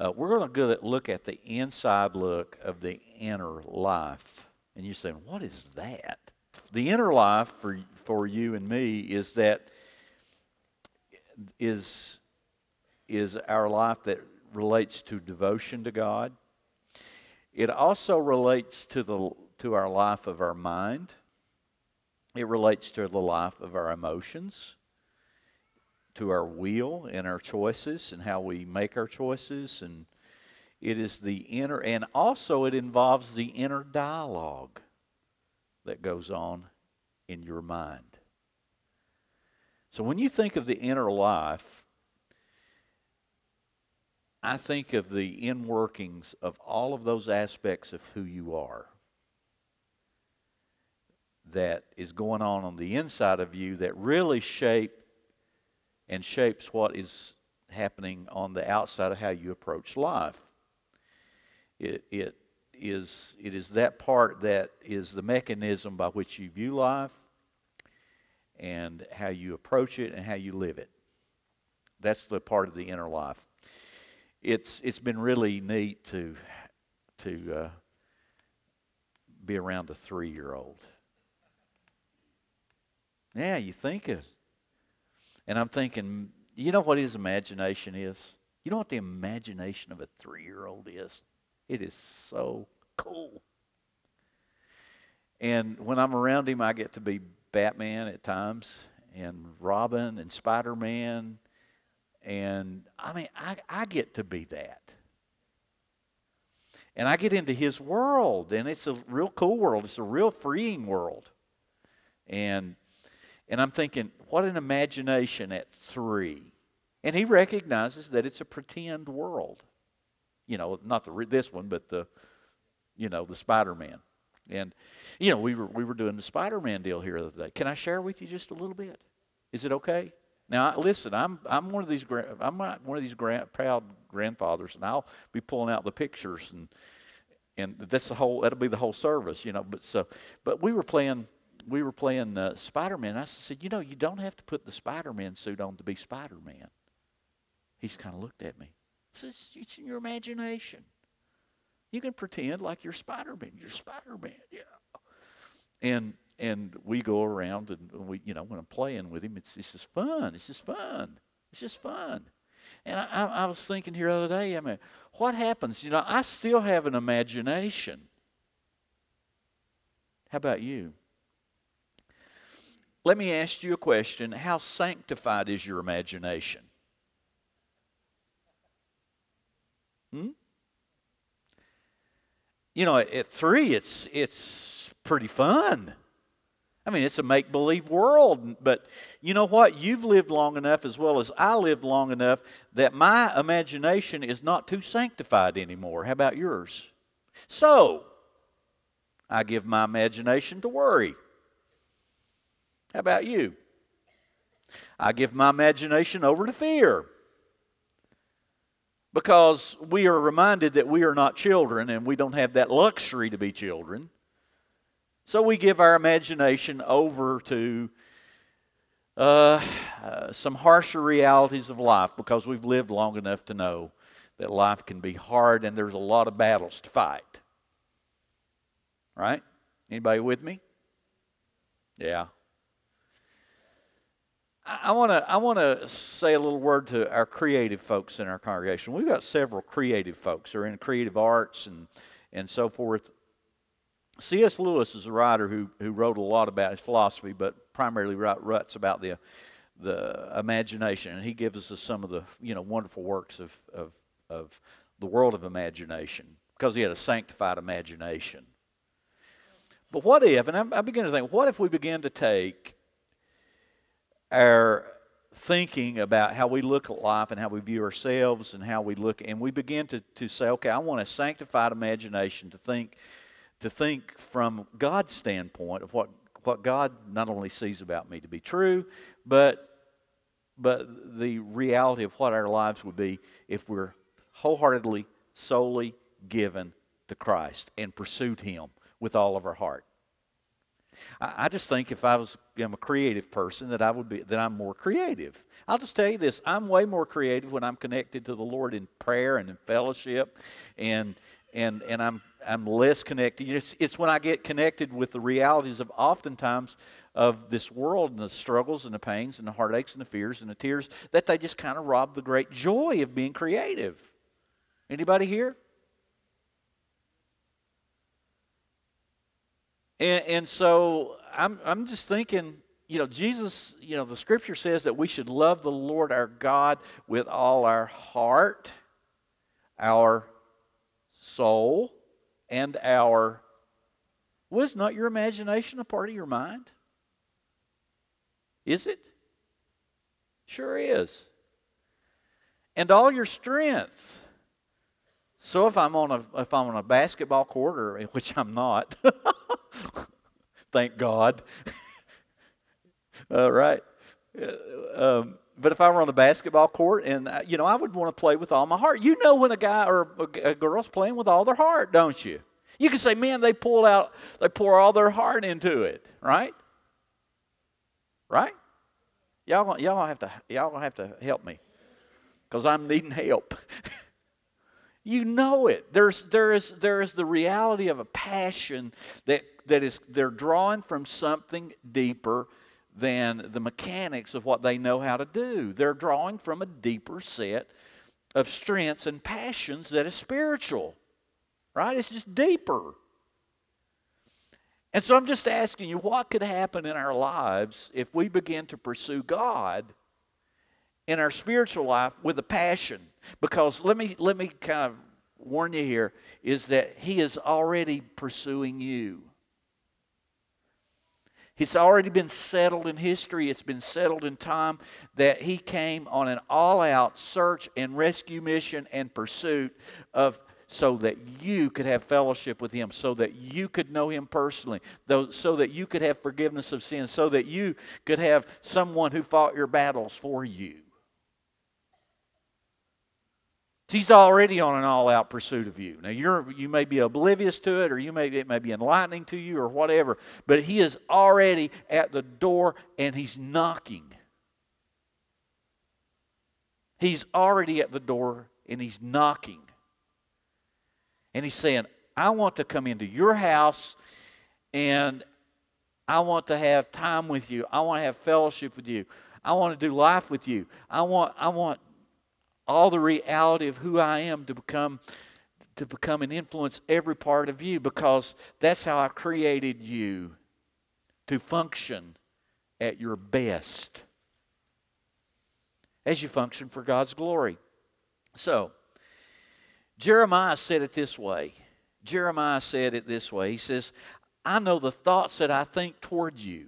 Uh, we're going to look at the inside look of the inner life. And you're saying, what is that? The inner life for, for you and me is that is, is our life that relates to devotion to God. It also relates to, the, to our life of our mind. It relates to the life of our emotions to our will and our choices and how we make our choices and it is the inner and also it involves the inner dialogue that goes on in your mind. So when you think of the inner life i think of the in workings of all of those aspects of who you are that is going on on the inside of you that really shape and shapes what is happening on the outside of how you approach life. It, it, is, it is that part that is the mechanism by which you view life and how you approach it and how you live it. That's the part of the inner life. It's, it's been really neat to, to uh, be around a three year old. Yeah, you think it. And I'm thinking, you know what his imagination is? You know what the imagination of a three year old is? It is so cool. And when I'm around him, I get to be Batman at times, and Robin, and Spider Man. And I mean, I, I get to be that. And I get into his world, and it's a real cool world. It's a real freeing world. And and I'm thinking, what an imagination at three. And he recognizes that it's a pretend world. You know, not the this one, but the, you know, the Spider-Man. And, you know, we were we were doing the Spider-Man deal here the other day. Can I share with you just a little bit? Is it okay? Now, listen, I'm I'm one of these I'm not one of these grand, proud grandfathers, and I'll be pulling out the pictures and and that's the whole that'll be the whole service, you know. But so, but we were playing we were playing uh, Spider Man. I said, You know, you don't have to put the Spider Man suit on to be Spider Man. He's kind of looked at me. He says, It's in your imagination. You can pretend like you're Spider Man. You're Spider Man, yeah. And and we go around and we, you know, when I'm playing with him, it's this is fun. It's just fun. It's just fun. And I, I, I was thinking here the other day, I mean, what happens? You know, I still have an imagination. How about you? Let me ask you a question. How sanctified is your imagination? Hmm? You know, at three, it's, it's pretty fun. I mean, it's a make believe world, but you know what? You've lived long enough, as well as I lived long enough, that my imagination is not too sanctified anymore. How about yours? So, I give my imagination to worry. How about you? I give my imagination over to fear. Because we are reminded that we are not children and we don't have that luxury to be children. So we give our imagination over to uh, uh, some harsher realities of life because we've lived long enough to know that life can be hard and there's a lot of battles to fight. Right? Anybody with me? Yeah, I want to I want to say a little word to our creative folks in our congregation. We've got several creative folks who are in creative arts and and so forth. C.S. Lewis is a writer who who wrote a lot about his philosophy, but primarily wrote ruts about the the imagination, and he gives us some of the you know wonderful works of of of the world of imagination because he had a sanctified imagination. But what if, and I, I begin to think, what if we begin to take our thinking about how we look at life and how we view ourselves and how we look and we begin to, to say okay i want a sanctified imagination to think to think from god's standpoint of what what god not only sees about me to be true but but the reality of what our lives would be if we're wholeheartedly solely given to christ and pursued him with all of our heart I, I just think if I was I'm a creative person that I would be that I'm more creative. I'll just tell you this: I'm way more creative when I'm connected to the Lord in prayer and in fellowship, and and and I'm I'm less connected. It's, it's when I get connected with the realities of oftentimes of this world and the struggles and the pains and the heartaches and the fears and the tears that they just kind of rob the great joy of being creative. Anybody here? And, and so I'm, I'm just thinking, you know, Jesus, you know, the scripture says that we should love the Lord our God with all our heart, our soul, and our. Was not your imagination a part of your mind? Is it? Sure is. And all your strength. So if I'm on a if I'm on a basketball court, or which I'm not, thank God. Right. Uh, um, but if I were on a basketball court, and uh, you know, I would want to play with all my heart. You know, when a guy or a, a girl's playing with all their heart, don't you? You can say, "Man, they pull out, they pour all their heart into it," right? Right? Y'all, y'all have to, y'all have to help me, because I'm needing help. You know it. There's, there is, there is the reality of a passion that that is they're drawing from something deeper than the mechanics of what they know how to do. They're drawing from a deeper set of strengths and passions that is spiritual. Right? It's just deeper. And so I'm just asking you, what could happen in our lives if we begin to pursue God in our spiritual life with a passion? Because let me let me kind of warn you here is that He is already pursuing you. It's already been settled in history, it's been settled in time that he came on an all out search and rescue mission and pursuit of so that you could have fellowship with him, so that you could know him personally, so that you could have forgiveness of sins, so that you could have someone who fought your battles for you. He's already on an all-out pursuit of you. Now you're you may be oblivious to it, or you may it may be enlightening to you, or whatever. But he is already at the door and he's knocking. He's already at the door and he's knocking. And he's saying, I want to come into your house and I want to have time with you. I want to have fellowship with you. I want to do life with you. I want I want all the reality of who I am to become to become and influence every part of you because that's how I created you to function at your best as you function for God's glory. So, Jeremiah said it this way. Jeremiah said it this way. He says, I know the thoughts that I think toward you.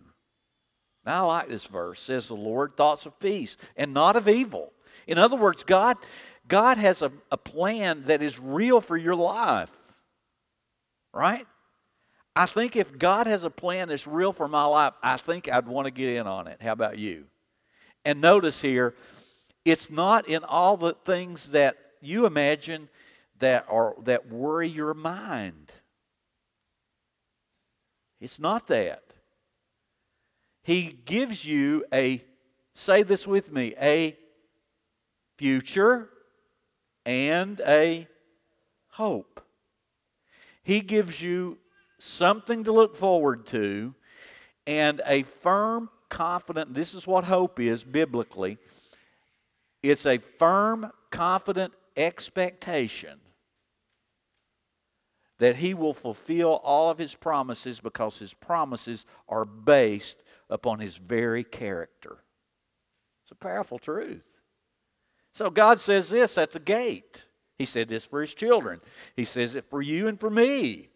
Now, I like this verse, says the Lord, thoughts of peace and not of evil in other words, God, God has a, a plan that is real for your life. Right? I think if God has a plan that's real for my life, I think I'd want to get in on it. How about you? And notice here, it's not in all the things that you imagine that are that worry your mind. It's not that. He gives you a say this with me, a future and a hope. He gives you something to look forward to and a firm, confident, this is what hope is biblically. It's a firm, confident expectation that he will fulfill all of his promises because his promises are based upon his very character. It's a powerful truth. So God says this at the gate. He said this for his children. He says it for you and for me.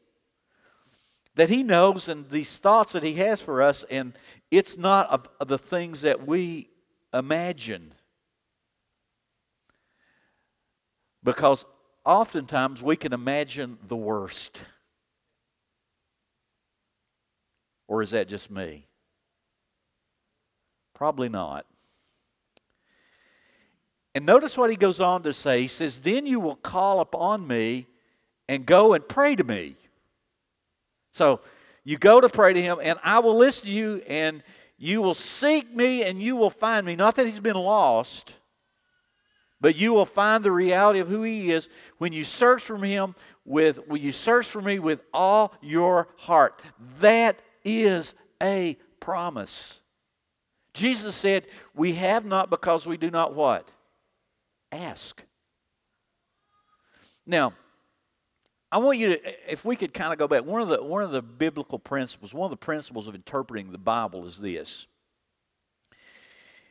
That he knows and these thoughts that he has for us, and it's not the things that we imagine. Because oftentimes we can imagine the worst. Or is that just me? Probably not. And notice what he goes on to say. He says, Then you will call upon me and go and pray to me. So You go to pray to him, and I will listen to you, and you will seek me, and you will find me. Not that he's been lost, but you will find the reality of who he is when you search for him with when you search for me with all your heart. That is a promise. Jesus said, We have not because we do not what? Ask. Now, I want you to, if we could kind of go back, one of the one of the biblical principles, one of the principles of interpreting the Bible is this: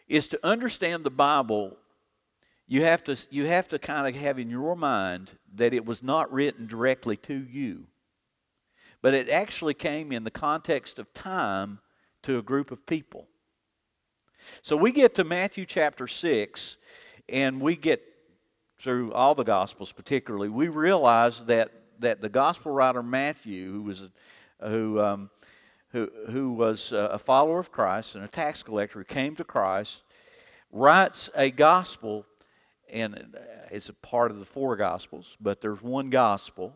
is to understand the Bible. You have to you have to kind of have in your mind that it was not written directly to you, but it actually came in the context of time to a group of people. So we get to Matthew chapter 6, and we get through all the Gospels, particularly, we realize that, that the Gospel writer Matthew, who was, who, um, who, who was a follower of Christ and a tax collector who came to Christ, writes a gospel, and it's a part of the four Gospels, but there's one gospel,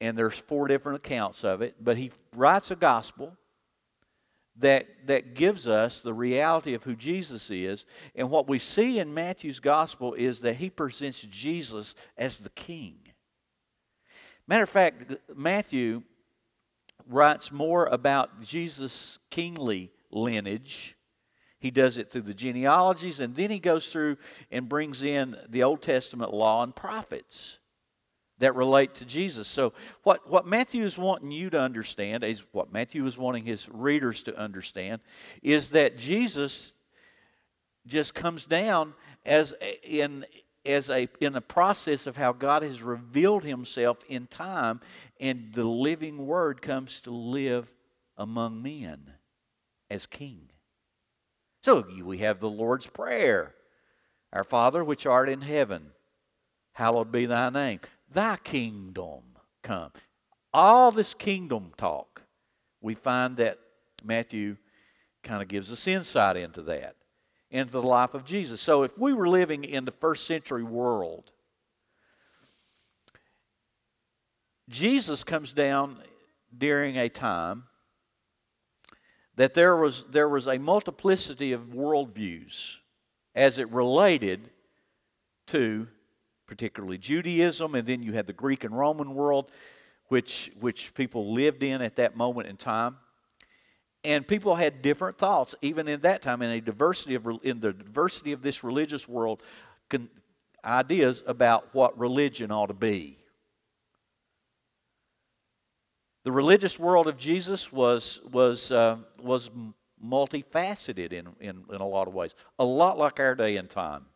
and there's four different accounts of it. But he writes a gospel that, that gives us the reality of who Jesus is. And what we see in Matthew's gospel is that he presents Jesus as the king. Matter of fact, Matthew writes more about Jesus' kingly lineage. He does it through the genealogies, and then he goes through and brings in the Old Testament law and prophets that relate to Jesus. So, what, what Matthew is wanting you to understand, is what Matthew is wanting his readers to understand, is that Jesus just comes down as in as a in a process of how God has revealed himself in time and the living word comes to live among men as king. So we have the Lord's prayer. Our Father which art in heaven, hallowed be thy name thy kingdom come. All this kingdom talk, we find that Matthew kind of gives us insight into that, into the life of Jesus. So if we were living in the first century world, Jesus comes down during a time that there was, there was a multiplicity of worldviews as it related to particularly Judaism, and then you had the Greek and Roman world, which, which people lived in at that moment in time. And people had different thoughts, even in that time, in a diversity of in the diversity of this religious world, con, ideas about what religion ought to be. The religious world of Jesus was was uh, was multifaceted in, in in a lot of ways, a lot like our day and time.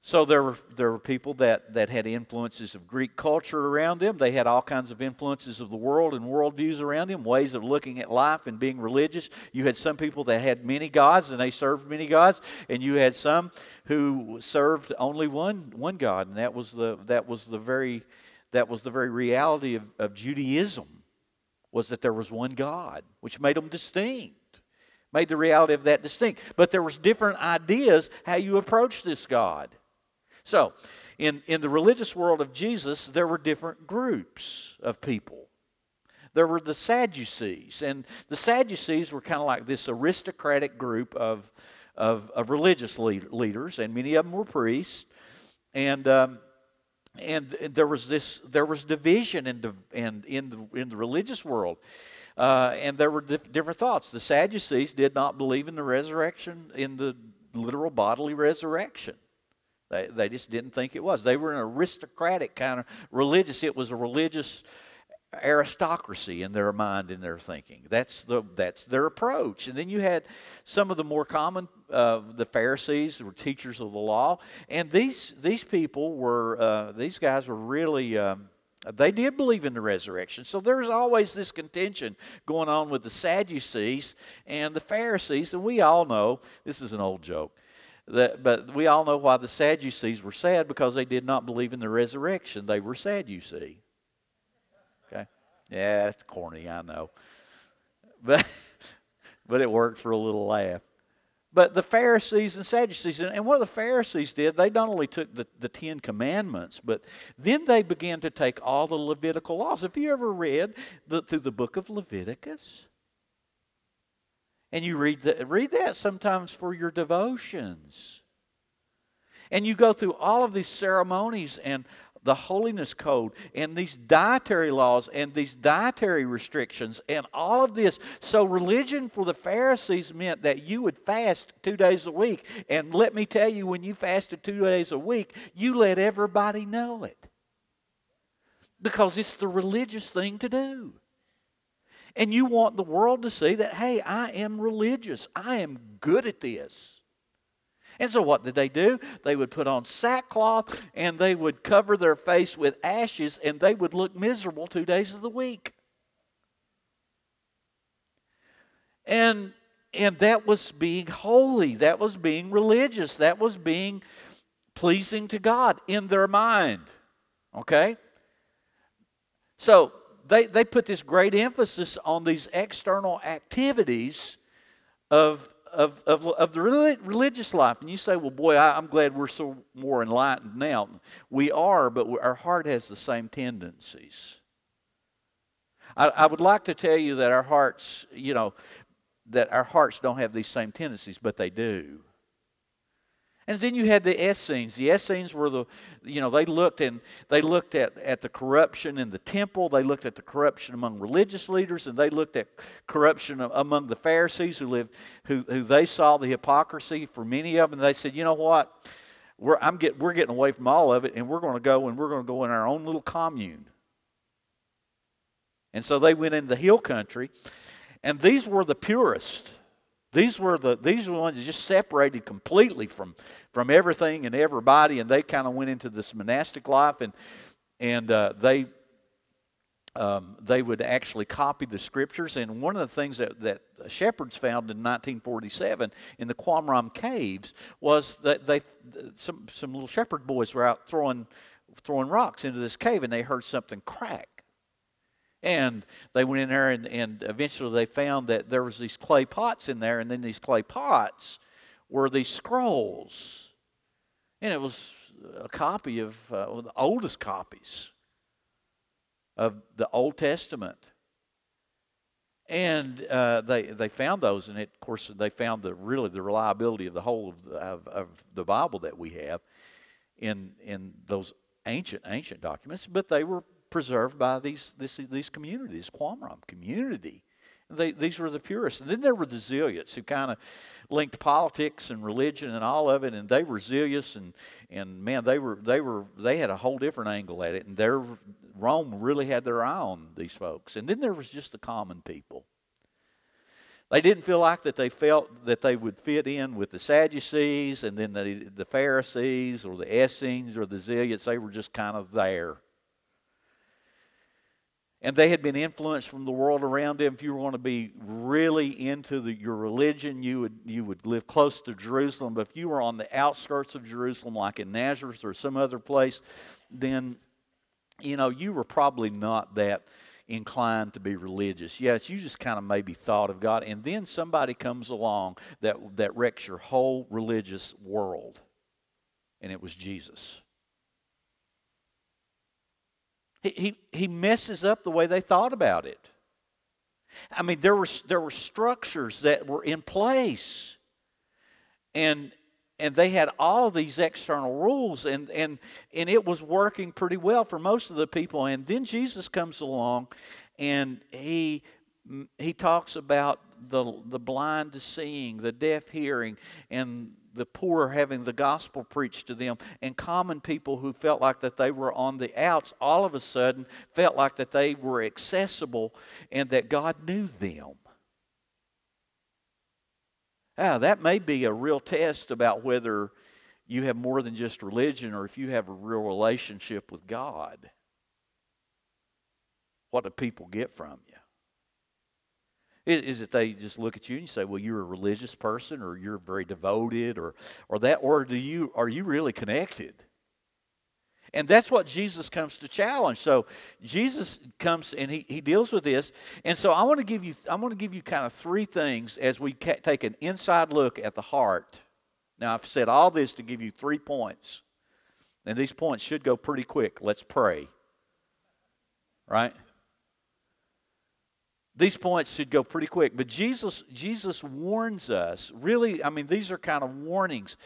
So there were, there were people that, that had influences of Greek culture around them. They had all kinds of influences of the world and worldviews around them, ways of looking at life and being religious. You had some people that had many gods and they served many gods, and you had some who served only one, one God, and that was the, that was the very that was the very reality of, of Judaism, was that there was one God, which made them distinct made the reality of that distinct. But there was different ideas how you approach this God. So, in, in the religious world of Jesus, there were different groups of people. There were the Sadducees, and the Sadducees were kind of like this aristocratic group of, of, of religious lead, leaders, and many of them were priests. And um, and there was this there was division in, in, in, the, in the religious world. Uh, and there were dif- different thoughts. The Sadducees did not believe in the resurrection, in the literal bodily resurrection. They, they just didn't think it was. They were an aristocratic kind of religious. It was a religious aristocracy in their mind and their thinking. That's the that's their approach. And then you had some of the more common, uh, the Pharisees, were teachers of the law, and these these people were uh, these guys were really. Um, they did believe in the resurrection. So there's always this contention going on with the Sadducees and the Pharisees. And we all know this is an old joke that, but we all know why the Sadducees were sad because they did not believe in the resurrection. They were sad, you see. Okay? Yeah, that's corny, I know. But, but it worked for a little laugh. But the Pharisees and Sadducees, and what the Pharisees did, they not only took the, the Ten Commandments, but then they began to take all the Levitical laws. Have you ever read the, through the book of Leviticus? And you read, the, read that sometimes for your devotions. And you go through all of these ceremonies and the holiness code and these dietary laws and these dietary restrictions and all of this. So, religion for the Pharisees meant that you would fast two days a week. And let me tell you, when you fasted two days a week, you let everybody know it because it's the religious thing to do. And you want the world to see that, hey, I am religious, I am good at this. And so what did they do? They would put on sackcloth and they would cover their face with ashes and they would look miserable two days of the week. And and that was being holy, that was being religious, that was being pleasing to God in their mind. Okay? So they, they put this great emphasis on these external activities of of, of, of the religious life. And you say, well, boy, I, am glad we're so more enlightened now. We are, but our heart has the same tendencies. I, I would like to tell you that our hearts, you know, that our hearts don't have these same tendencies, but they do. And then you had the Essenes. The Essenes were the, you know, they looked and they looked at, at the corruption in the temple. They looked at the corruption among religious leaders, and they looked at corruption among the Pharisees who lived, who, who they saw the hypocrisy for many of them. They said, you know what, we're I'm get, we're getting away from all of it, and we're going to go and we're going to go in our own little commune. And so they went into the hill country, and these were the purest. These were the these were the ones that just separated completely from from everything and everybody, and they kind of went into this monastic life, and and uh, they um, they would actually copy the scriptures. And one of the things that, that shepherds found in 1947 in the Qumran caves was that they some some little shepherd boys were out throwing throwing rocks into this cave, and they heard something crack. And they went in there and, and eventually they found that there was these clay pots in there, and then these clay pots were these scrolls. And it was a copy of uh, the oldest copies of the Old Testament. And uh, they they found those, and it, of course they found the really the reliability of the whole of the, of, of the Bible that we have in in those ancient ancient documents. But they were preserved by these, this, these communities, Qumran community. They, these were the purists. And then there were the zealots who kind of linked politics and religion and all of it, and they were zealous and, and man, they were they were they had a whole different angle at it. And their Rome really had their eye on these folks. And then there was just the common people. They didn't feel like that they felt that they would fit in with the Sadducees and then the, the Pharisees or the Essenes or the Zealots. They were just kind of there and they had been influenced from the world around them. If you were going to be really into the, your religion, you would, you would live close to Jerusalem. But if you were on the outskirts of Jerusalem, like in Nazareth or some other place, then, you know, you were probably not that inclined to be religious. Yes, you just kind of maybe thought of God. And then somebody comes along that, that wrecks your whole religious world. And it was Jesus. He, he, messes up the way they thought about it. I mean, there were, there were structures that were in place. And, and they had all these external rules, and, and, and it was working pretty well for most of the people. And then Jesus comes along and he, he talks about the, the blind seeing, the deaf hearing, and the poor having the gospel preached to them, and common people who felt like that they were on the outs all of a sudden felt like that they were accessible and that God knew them. Ah, that may be a real test about whether you have more than just religion or if you have a real relationship with God. What do people get from you? Is it they just look at you and you say, "Well, you're a religious person, or you're very devoted, or or that, or do you are you really connected?" And that's what Jesus comes to challenge. So Jesus comes and he, he deals with this. And so I want to give you I want to give you kind of three things as we take an inside look at the heart. Now I've said all this to give you three points. And these points should go pretty quick. Let's pray. Right? These points should go pretty quick. But Jesus Jesus warns us. Really, I mean these are kind of warnings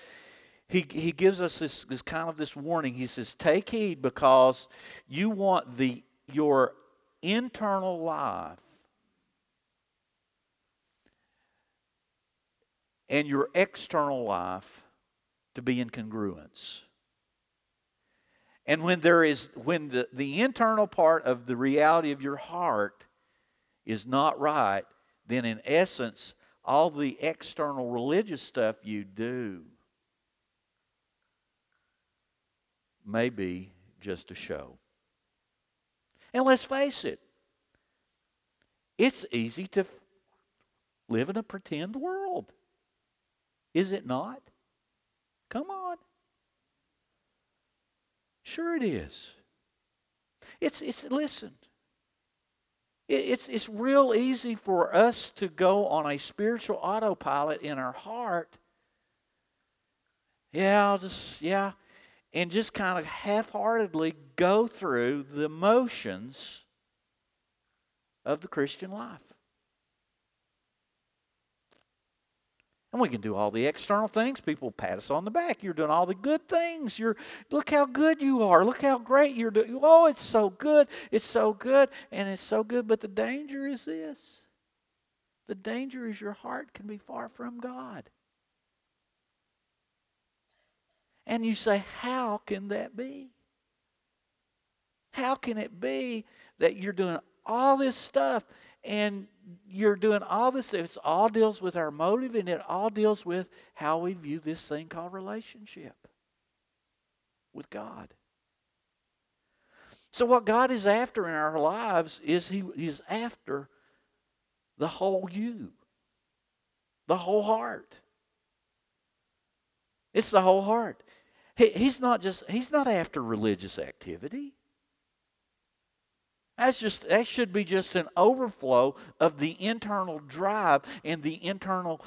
he, he gives us this, this kind of this warning. He says, Take heed because you want the your internal life and your external life to be in congruence. And when there is when the, the internal part of the reality of your heart is not right, then in essence, all the external religious stuff you do may be just a show. And let's face it, it's easy to live in a pretend world. Is it not? Come on. Sure it is. It's it's listen. It's it's real easy for us to go on a spiritual autopilot in our heart. Yeah, I'll just yeah, and just kind of half heartedly go through the motions of the Christian life. And we can do all the external things. People pat us on the back. You're doing all the good things. You're look how good you are. Look how great you're doing. Oh, it's so good. It's so good. And it's so good. But the danger is this. The danger is your heart can be far from God. And you say, How can that be? How can it be that you're doing all this stuff and you're doing all this? It all deals with our motive and it all deals with how we view this thing called relationship with God. So, what God is after in our lives is He is after the whole you, the whole heart. It's the whole heart. He, he's not just he's not after religious activity. That's just that should be just an overflow of the internal drive and the internal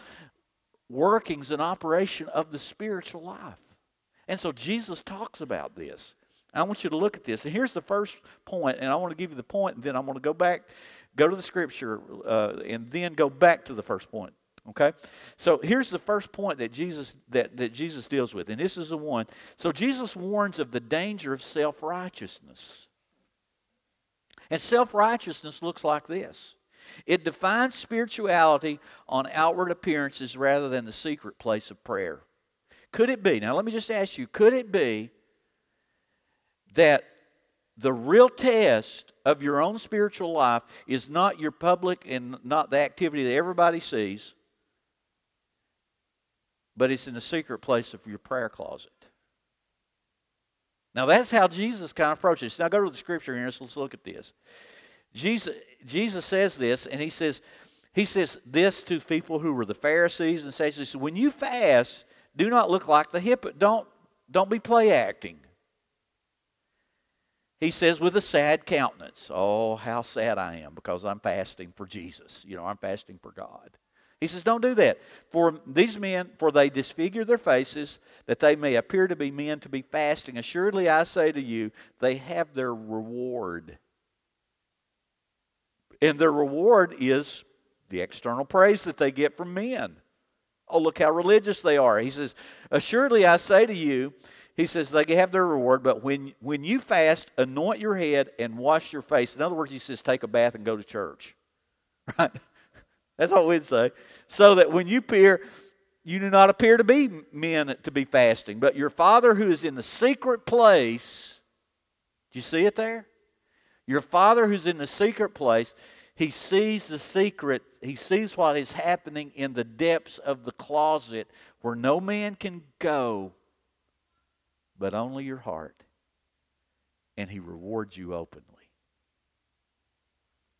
workings and operation of the spiritual life. And so Jesus talks about this. I want you to look at this. And here's the first point, and I want to give you the point, and then I'm going to go back, go to the scripture, uh, and then go back to the first point. Okay? So here's the first point that Jesus that, that Jesus deals with, and this is the one. So Jesus warns of the danger of self-righteousness. And self-righteousness looks like this. It defines spirituality on outward appearances rather than the secret place of prayer. Could it be? Now let me just ask you, could it be that the real test of your own spiritual life is not your public and not the activity that everybody sees, but it's in the secret place of your prayer closet. Now, that's how Jesus kind of approaches. Now, go to the scripture here. Let's look at this. Jesus, Jesus says this, and he says, he says this to people who were the Pharisees and says, when you fast, do not look like the hypocrite. Don't, don't be play acting. He says, with a sad countenance. Oh, how sad I am because I'm fasting for Jesus. You know, I'm fasting for God. He says, Don't do that. For these men, for they disfigure their faces, that they may appear to be men to be fasting. Assuredly, I say to you, they have their reward. And their reward is the external praise that they get from men. Oh, look how religious they are. He says, Assuredly, I say to you, he says they have their reward, but when, when you fast, anoint your head and wash your face. In other words, he says, take a bath and go to church. Right? That's what we'd say. So that when you appear, you do not appear to be men to be fasting, but your Father who is in the secret place, do you see it there? Your Father who's in the secret place, he sees the secret, he sees what is happening in the depths of the closet where no man can go but only your heart. And he rewards you openly.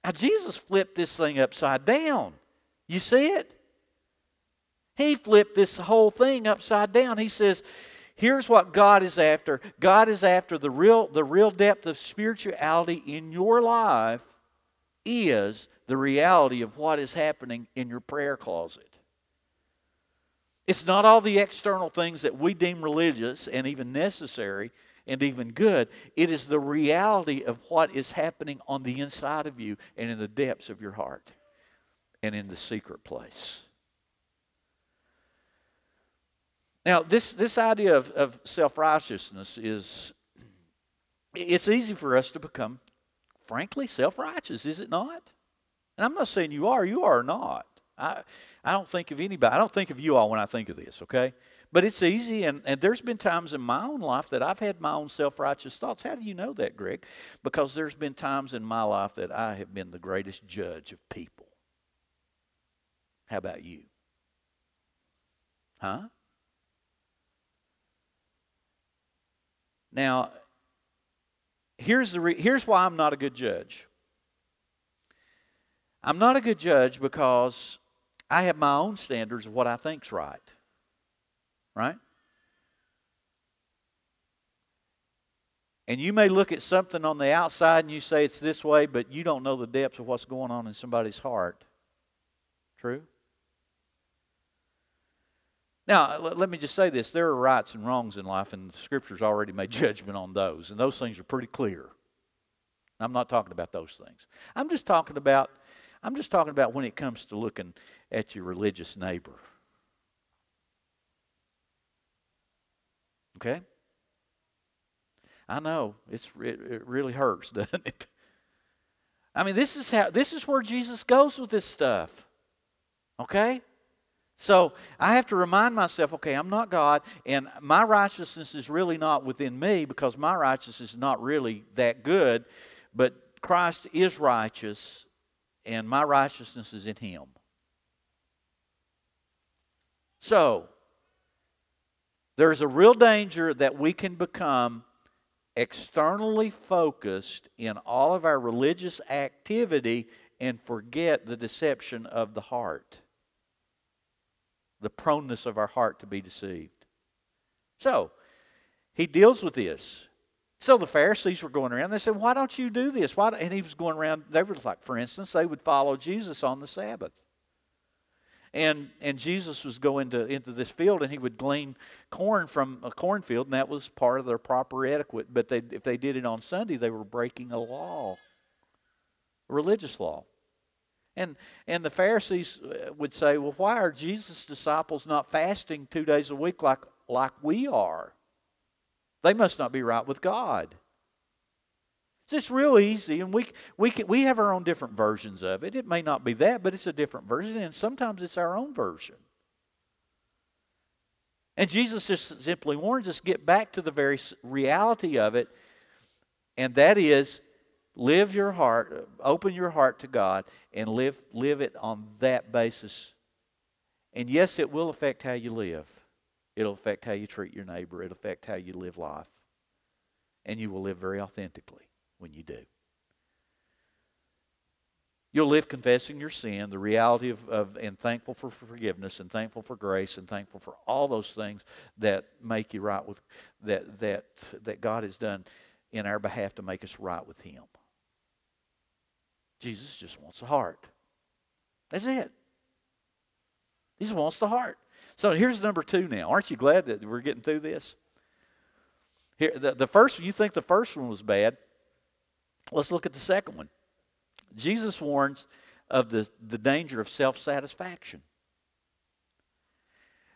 Now, Jesus flipped this thing upside down. You see it? He flipped this whole thing upside down. He says, Here's what God is after. God is after the real, the real depth of spirituality in your life is the reality of what is happening in your prayer closet. It's not all the external things that we deem religious and even necessary and even good. It is the reality of what is happening on the inside of you and in the depths of your heart and in the secret place. Now, this, this idea of, of self righteousness is, it's easy for us to become, frankly, self righteous, is it not? And I'm not saying you are, you are not. I, I don't think of anybody, I don't think of you all when I think of this, okay? But it's easy, and, and there's been times in my own life that I've had my own self righteous thoughts. How do you know that, Greg? Because there's been times in my life that I have been the greatest judge of people. How about you? Huh? Now, here's, the re- here's why I'm not a good judge. I'm not a good judge because I have my own standards of what I think's right. Right? And you may look at something on the outside and you say it's this way, but you don't know the depths of what's going on in somebody's heart. True? Now, let me just say this there are rights and wrongs in life, and the Scripture's already made judgment on those, and those things are pretty clear. I'm not talking about those things. I'm just talking about. I'm just talking about when it comes to looking at your religious neighbor. Okay? I know it's it, it really hurts, doesn't it? I mean, this is how this is where Jesus goes with this stuff. Okay? So I have to remind myself, okay, I'm not God, and my righteousness is really not within me because my righteousness is not really that good, but Christ is righteous, and my righteousness is in Him. So, there's a real danger that we can become externally focused in all of our religious activity and forget the deception of the heart the proneness of our heart to be deceived. So, he deals with this. So the Pharisees were going around. They said, Why don't you do this? Why? And he was going around. They were like, for instance, they would follow Jesus on the Sabbath. And, and Jesus was going to, into this field and he would glean corn from a cornfield, and that was part of their proper etiquette. But they, if they did it on Sunday, they were breaking a law, a religious law. And, and the Pharisees uh, would say, well, why are Jesus' disciples not fasting two days a week like, like we are? They must not be right with God. It's just real easy, and we, we, can, we have our own different versions of it. It may not be that, but it's a different version, and sometimes it's our own version. And Jesus just simply warns us get back to the very reality of it, and that is live your heart, open your heart to God, and live, live it on that basis. And yes, it will affect how you live. It'll affect how you treat your neighbor. It'll affect how you live life. And you will live very authentically when you do. You'll live confessing your sin, the reality of, of and thankful for forgiveness and thankful for grace and thankful for all those things that make you right with that that that God has done in our behalf to make us right with Him. Jesus just wants the heart. That's it. He just wants the heart. So here's number two now. Aren't you glad that we're getting through this? Here, the, the first you think the first one was bad. Let's look at the second one. Jesus warns of the, the danger of self satisfaction.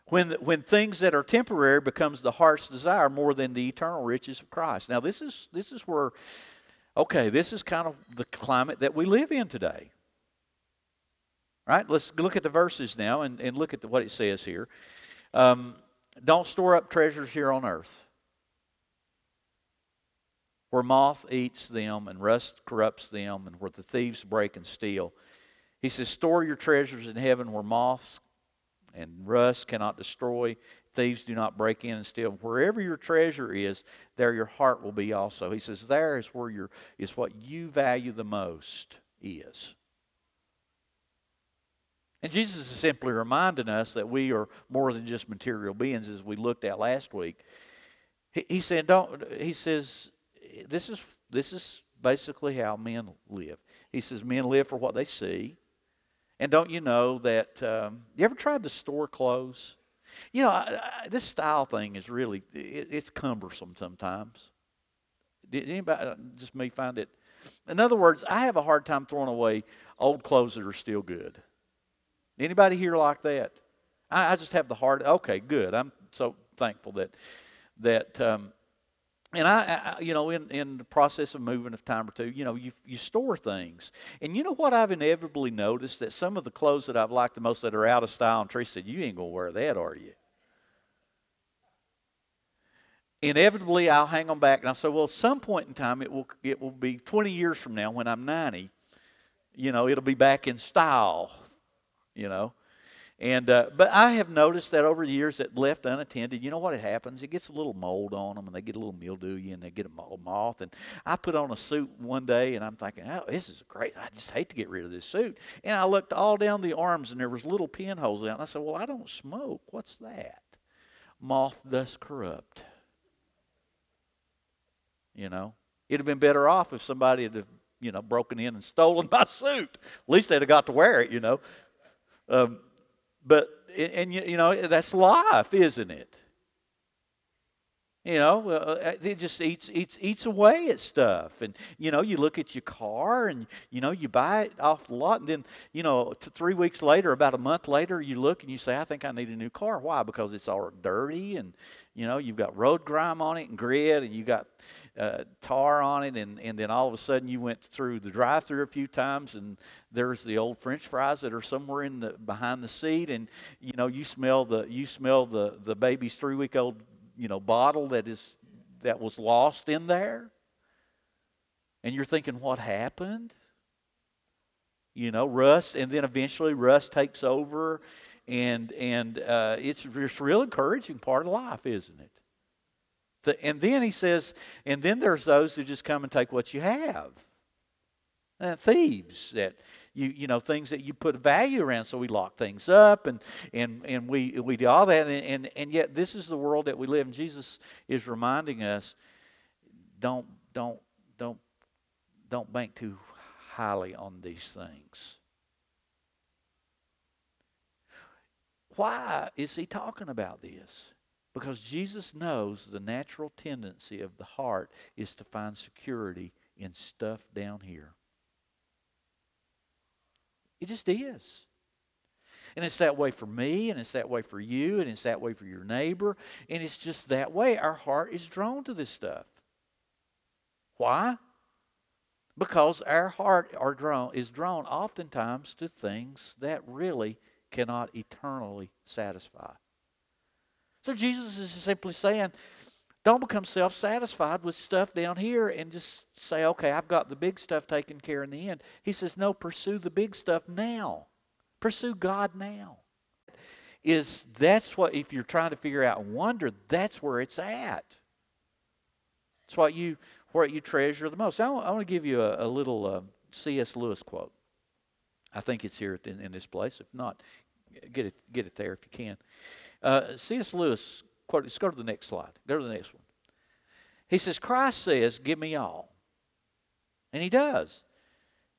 When, when things that are temporary becomes the heart's desire more than the eternal riches of Christ. Now this is this is where okay, this is kind of the climate that we live in today. Right? Let's look at the verses now and, and look at the, what it says here. Um, don't store up treasures here on earth where moth eats them and rust corrupts them and where the thieves break and steal. He says, Store your treasures in heaven where moths and rust cannot destroy, thieves do not break in and steal. Wherever your treasure is, there your heart will be also. He says, there is where your is what you value the most is. And Jesus is simply reminding us that we are more than just material beings, as we looked at last week. He, he said, don't, he says, this is, this is basically how men live. He says, men live for what they see. And don't you know that, um, you ever tried to store clothes? You know, I, I, this style thing is really, it, it's cumbersome sometimes. Did anybody, uh, just me, find it? In other words, I have a hard time throwing away old clothes that are still good. Anybody here like that? I, I just have the hard. Okay, good. I'm so thankful that that. Um, and I, I, you know, in, in the process of moving a time or two, you know, you, you store things. And you know what I've inevitably noticed? That some of the clothes that I've liked the most that are out of style, and Teresa said, You ain't going to wear that, are you? Inevitably, I'll hang them back. And I'll say, Well, at some point in time, it will, it will be 20 years from now when I'm 90, you know, it'll be back in style, you know. And uh, but I have noticed that over the years that left unattended, you know what it happens? It gets a little mold on them, and they get a little mildewy, and they get a moth. And I put on a suit one day, and I'm thinking, oh, this is great. I just hate to get rid of this suit. And I looked all down the arms, and there was little pinholes out. And I said, well, I don't smoke. What's that? Moth does corrupt. You know, it'd have been better off if somebody had, you know, broken in and stolen my suit. At least they'd have got to wear it. You know. Um, but, and you know, that's life, isn't it? You know, uh, uh, it just eats eats eats away at stuff, and you know, you look at your car, and you know, you buy it off the lot, and then you know, t- three weeks later, about a month later, you look and you say, "I think I need a new car." Why? Because it's all dirty, and you know, you've got road grime on it and grit, and you got uh, tar on it, and, and then all of a sudden you went through the drive-through a few times, and there's the old French fries that are somewhere in the behind the seat, and you know you smell the you smell the the baby's three-week-old you know bottle that is that was lost in there, and you're thinking, what happened? You know, rust, and then eventually rust takes over, and and uh, it's a real encouraging part of life, isn't it? The, and then he says, and then there's those who just come and take what you have. Uh, thieves that you you know things that you put value around so we lock things up and and and we we do all that and, and and yet this is the world that we live in jesus is reminding us don't don't don't don't bank too highly on these things why is he talking about this because Jesus knows the natural tendency of the heart is to find security in stuff down here. It just is. And it's that way for me, and it's that way for you, and it's that way for your neighbor, and it's just that way. Our heart is drawn to this stuff. Why? Because our heart are drawn, is drawn oftentimes to things that really cannot eternally satisfy. So Jesus is simply saying, don't become self satisfied with stuff down here and just say, okay, I've got the big stuff taken care in the end. He says, no, pursue the big stuff now. Pursue God now. Is that's what, if you're trying to figure out wonder, that's where it's at. It's what you, what you treasure the most. I want, want to give you a, a little uh, C.S. Lewis quote. I think it's here in, in this place. If not, get it, get it there if you can. Uh, C.S. Lewis, quote, let's go to the next slide. Go to the next one. He says, Christ says, Give me all. And he does.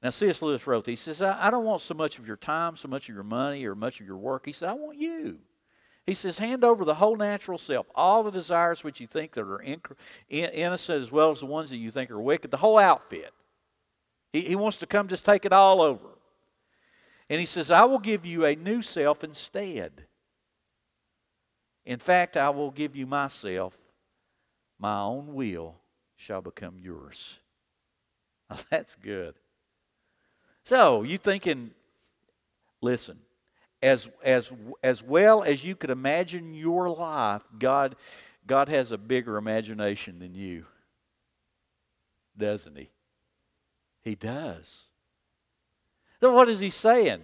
Now, C.S. Lewis wrote, He says, I, I don't want so much of your time, so much of your money, or much of your work. He said, I want you. He says, hand over the whole natural self, all the desires which you think that are in, innocent as well as the ones that you think are wicked, the whole outfit. He, he wants to come just take it all over. And he says, I will give you a new self instead. In fact, I will give you myself. My own will shall become yours. Now, that's good. So, you thinking, listen, as, as, as well as you could imagine your life, God, God has a bigger imagination than you. Doesn't He? He does. So, what is He saying?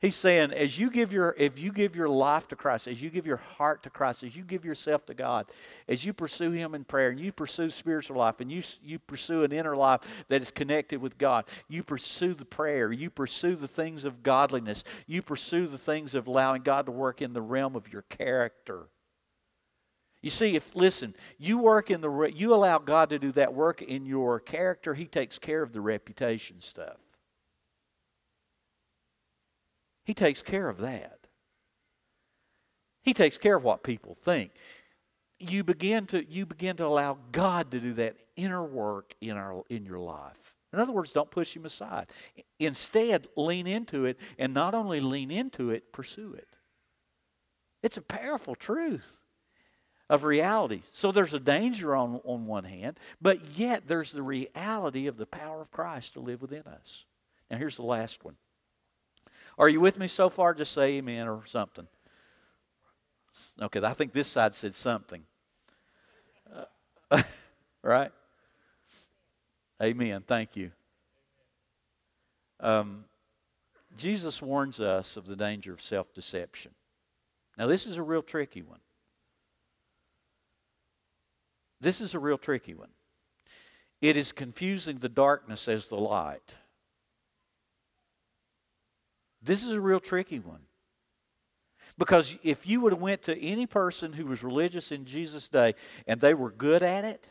He's saying, as you give your, if you give your life to Christ, as you give your heart to Christ, as you give yourself to God, as you pursue Him in prayer, and you pursue spiritual life, and you, you pursue an inner life that is connected with God, you pursue the prayer, you pursue the things of godliness, you pursue the things of allowing God to work in the realm of your character. You see, if listen, you work in the you allow God to do that work in your character, He takes care of the reputation stuff. He takes care of that. He takes care of what people think. You begin to you begin to allow God to do that inner work in our in your life. In other words, don't push him aside. Instead, lean into it and not only lean into it, pursue it. It's a powerful truth of reality. So there's a danger on, on one hand, but yet there's the reality of the power of Christ to live within us. Now, here's the last one. Are you with me so far? Just say amen or something. Okay, I think this side said something. Uh, right? Amen. Thank you. Um, Jesus warns us of the danger of self deception. Now, this is a real tricky one. This is a real tricky one. It is confusing the darkness as the light. This is a real tricky one. Because if you would have went to any person who was religious in Jesus' day and they were good at it,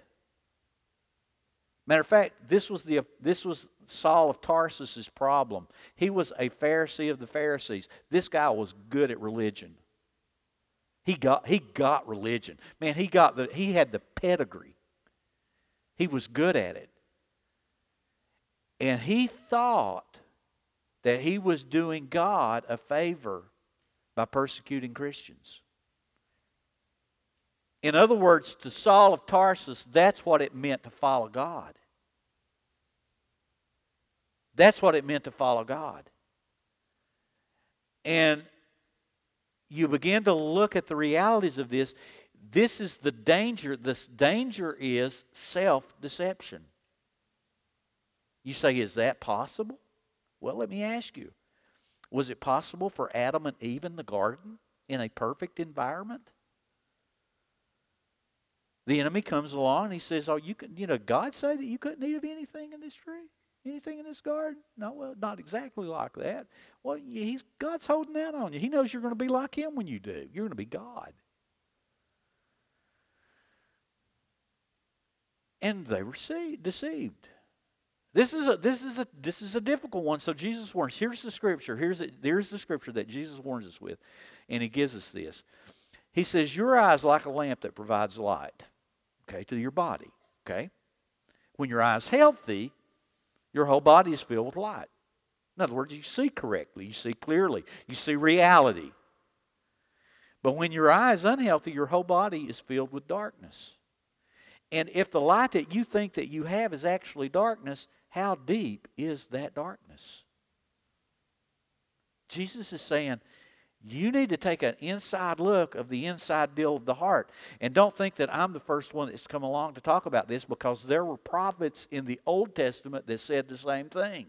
matter of fact, this was the this was Saul of Tarsus's problem. He was a Pharisee of the Pharisees. This guy was good at religion. He got he got religion. Man, he got the he had the pedigree. He was good at it. And he thought that he was doing God a favor by persecuting Christians. In other words, to Saul of Tarsus, that's what it meant to follow God. That's what it meant to follow God. And you begin to look at the realities of this. This is the danger. This danger is self deception. You say, is that possible? Well, let me ask you was it possible for Adam and Eve in the garden in a perfect environment? The enemy comes along and he says, Oh, you can, you know, God say that you couldn't eat of anything in this tree? Anything in this garden? No, well, not exactly like that. Well, he's God's holding out on you. He knows you're going to be like him when you do. You're going to be God. And they were deceived. This is a this is a this is a difficult one. So Jesus warns. Here's the scripture. Here's a, here's the scripture that Jesus warns us with, and he gives us this. He says, "Your eye is like a lamp that provides light, okay, to your body. Okay, when your eye is healthy, your whole body is filled with light. In other words, you see correctly, you see clearly, you see reality. But when your eye is unhealthy, your whole body is filled with darkness. And if the light that you think that you have is actually darkness, how deep is that darkness? Jesus is saying, you need to take an inside look of the inside deal of the heart. And don't think that I'm the first one that's come along to talk about this because there were prophets in the Old Testament that said the same thing.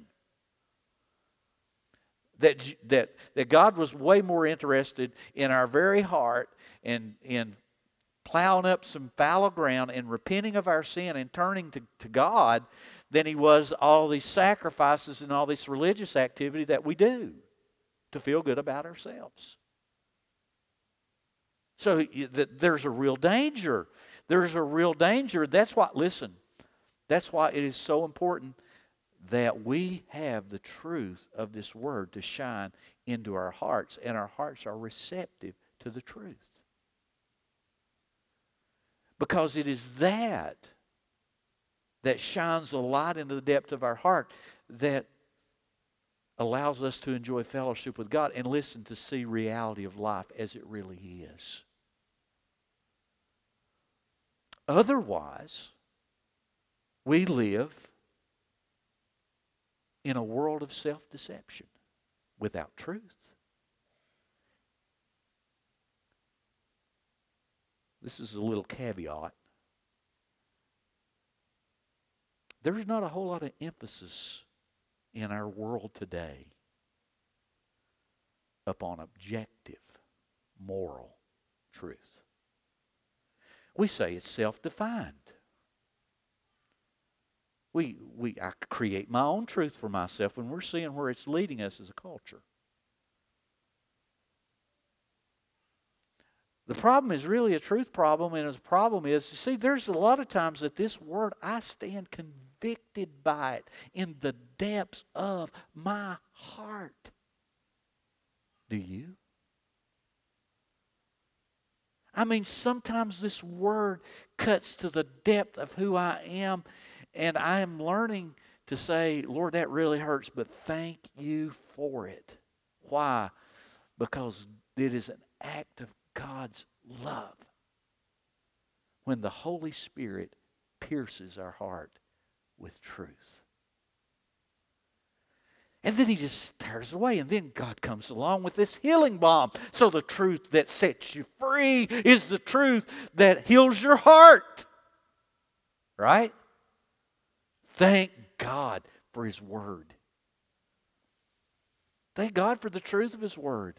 That, that, that God was way more interested in our very heart and in plowing up some fallow ground and repenting of our sin and turning to, to God than he was all these sacrifices and all this religious activity that we do to feel good about ourselves. So there's a real danger. There's a real danger. That's why, listen, that's why it is so important that we have the truth of this word to shine into our hearts, and our hearts are receptive to the truth. Because it is that that shines a light into the depth of our heart that allows us to enjoy fellowship with God and listen to see reality of life as it really is. Otherwise, we live in a world of self deception without truth. This is a little caveat. There's not a whole lot of emphasis in our world today upon objective moral truth. We say it's self defined. We, we, I create my own truth for myself when we're seeing where it's leading us as a culture. The problem is really a truth problem, and the problem is, you see, there's a lot of times that this word, I stand convicted by it in the depths of my heart. Do you? I mean, sometimes this word cuts to the depth of who I am, and I am learning to say, Lord, that really hurts, but thank you for it. Why? Because it is an act of God's love when the Holy Spirit pierces our heart with truth. And then he just tears away. And then God comes along with this healing balm. So the truth that sets you free is the truth that heals your heart. Right? Thank God for his word. Thank God for the truth of his word.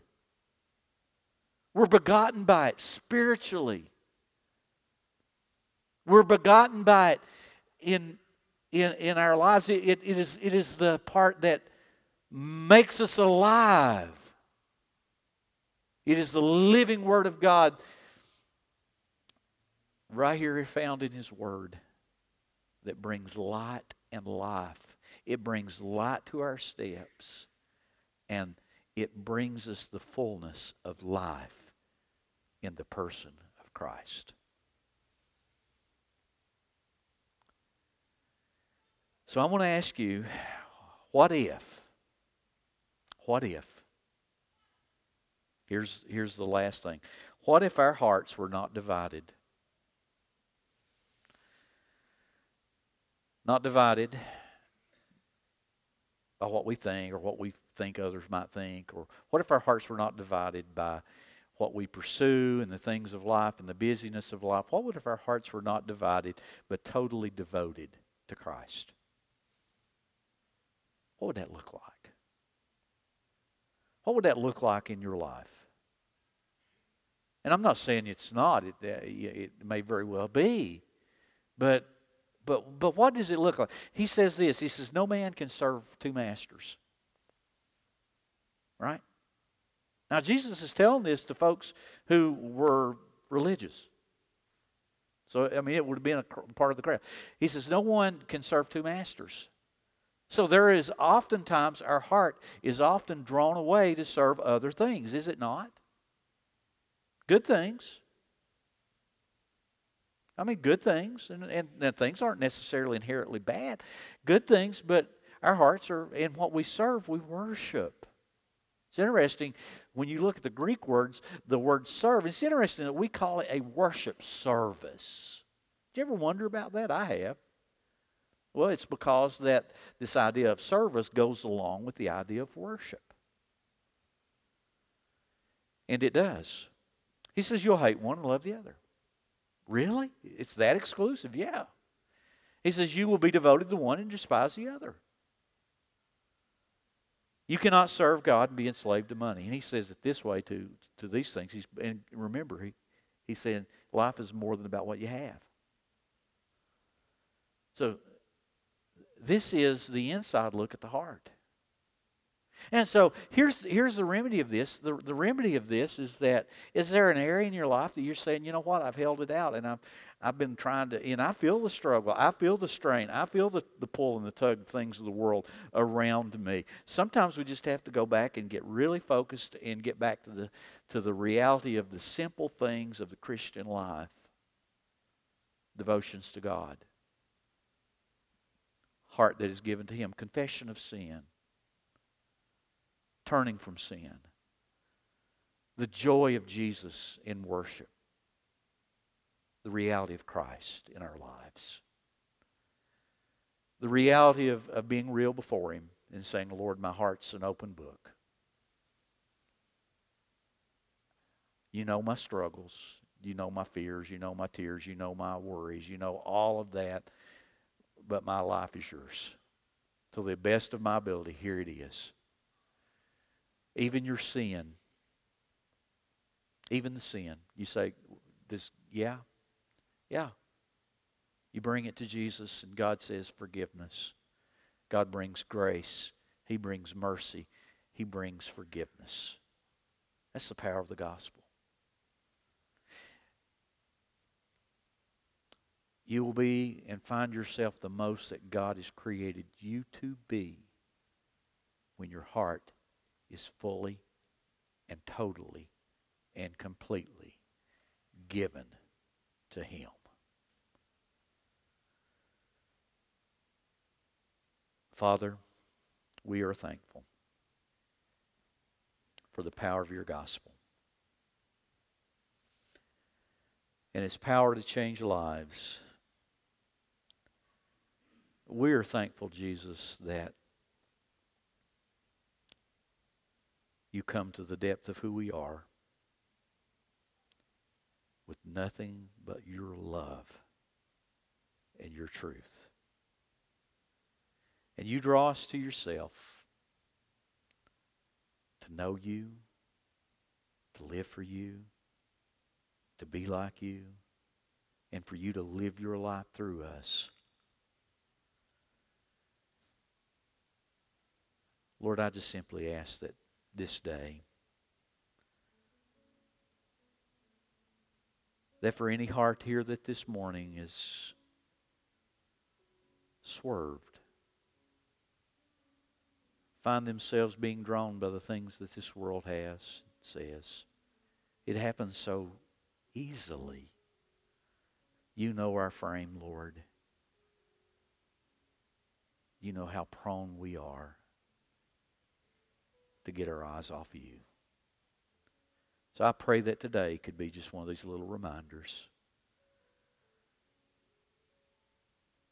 We're begotten by it spiritually. We're begotten by it in, in, in our lives. It, it, it, is, it is the part that makes us alive. It is the living Word of God right here found in His Word that brings light and life. It brings light to our steps and it brings us the fullness of life in the person of Christ. So I want to ask you what if? What if? Here's, here's the last thing. What if our hearts were not divided? Not divided by what we think or what we think others might think? Or what if our hearts were not divided by what we pursue and the things of life and the busyness of life? What would if our hearts were not divided but totally devoted to Christ? What would that look like? What would that look like in your life? And I'm not saying it's not. It, it may very well be. But, but, but what does it look like? He says this. He says, No man can serve two masters. Right? Now, Jesus is telling this to folks who were religious. So, I mean, it would have been a part of the crowd. He says, No one can serve two masters. So there is oftentimes, our heart is often drawn away to serve other things, is it not? Good things. I mean, good things, and, and, and things aren't necessarily inherently bad. Good things, but our hearts are in what we serve, we worship. It's interesting when you look at the Greek words, the word serve, it's interesting that we call it a worship service. Do you ever wonder about that? I have. Well, it's because that this idea of service goes along with the idea of worship. And it does. He says you'll hate one and love the other. Really? It's that exclusive? Yeah. He says you will be devoted to one and despise the other. You cannot serve God and be enslaved to money. And he says it this way to, to these things. He's, and remember, he, he's saying life is more than about what you have. So this is the inside look at the heart. And so here's here's the remedy of this. The, the remedy of this is that is there an area in your life that you're saying, you know what, I've held it out and I've I've been trying to and I feel the struggle, I feel the strain, I feel the, the pull and the tug of things of the world around me. Sometimes we just have to go back and get really focused and get back to the to the reality of the simple things of the Christian life. Devotions to God. Heart that is given to Him. Confession of sin turning from sin, the joy of Jesus in worship, the reality of Christ in our lives, the reality of, of being real before Him and saying, Lord, my heart's an open book. You know my struggles. You know my fears. You know my tears. You know my worries. You know all of that. But my life is yours. To the best of my ability, here it is even your sin, even the sin. You say, "This, yeah, yeah." You bring it to Jesus, and God says forgiveness. God brings grace. He brings mercy. He brings forgiveness. That's the power of the gospel. You will be and find yourself the most that God has created you to be when your heart is fully and totally and completely given to Him. Father, we are thankful for the power of your gospel and its power to change lives. We are thankful, Jesus, that you come to the depth of who we are with nothing but your love and your truth. And you draw us to yourself to know you, to live for you, to be like you, and for you to live your life through us. Lord, I just simply ask that this day, that for any heart here that this morning is swerved, find themselves being drawn by the things that this world has, says. It happens so easily. You know our frame, Lord. You know how prone we are to get our eyes off of you. So I pray that today could be just one of these little reminders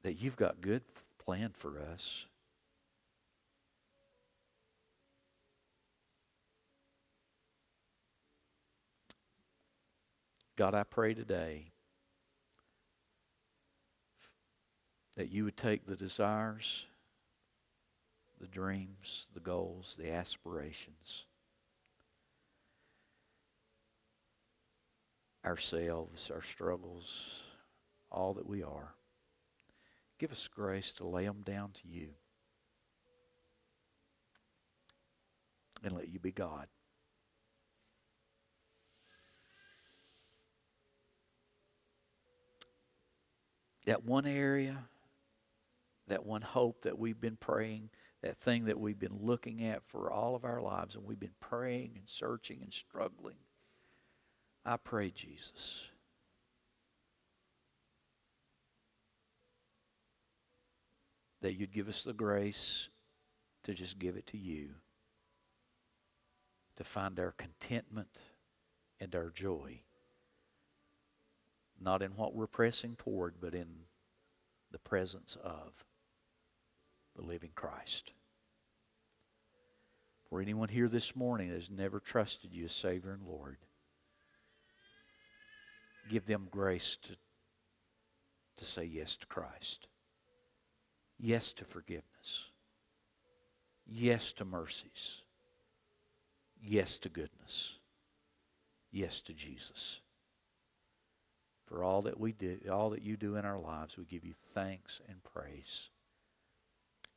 that you've got good planned for us. God, I pray today that you would take the desires, the dreams, the goals, the aspirations, ourselves, our struggles, all that we are. Give us grace to lay them down to you and let you be God. that one area, that one hope that we've been praying, that thing that we've been looking at for all of our lives, and we've been praying and searching and struggling. I pray, Jesus. That you'd give us the grace to just give it to you, to find our contentment and our joy not in what we're pressing toward, but in the presence of the living Christ. For anyone here this morning that has never trusted you as Savior and Lord, give them grace to, to say yes to Christ. Yes to forgiveness. Yes to mercies. Yes to goodness. Yes to Jesus for all that we do, all that you do in our lives. We give you thanks and praise.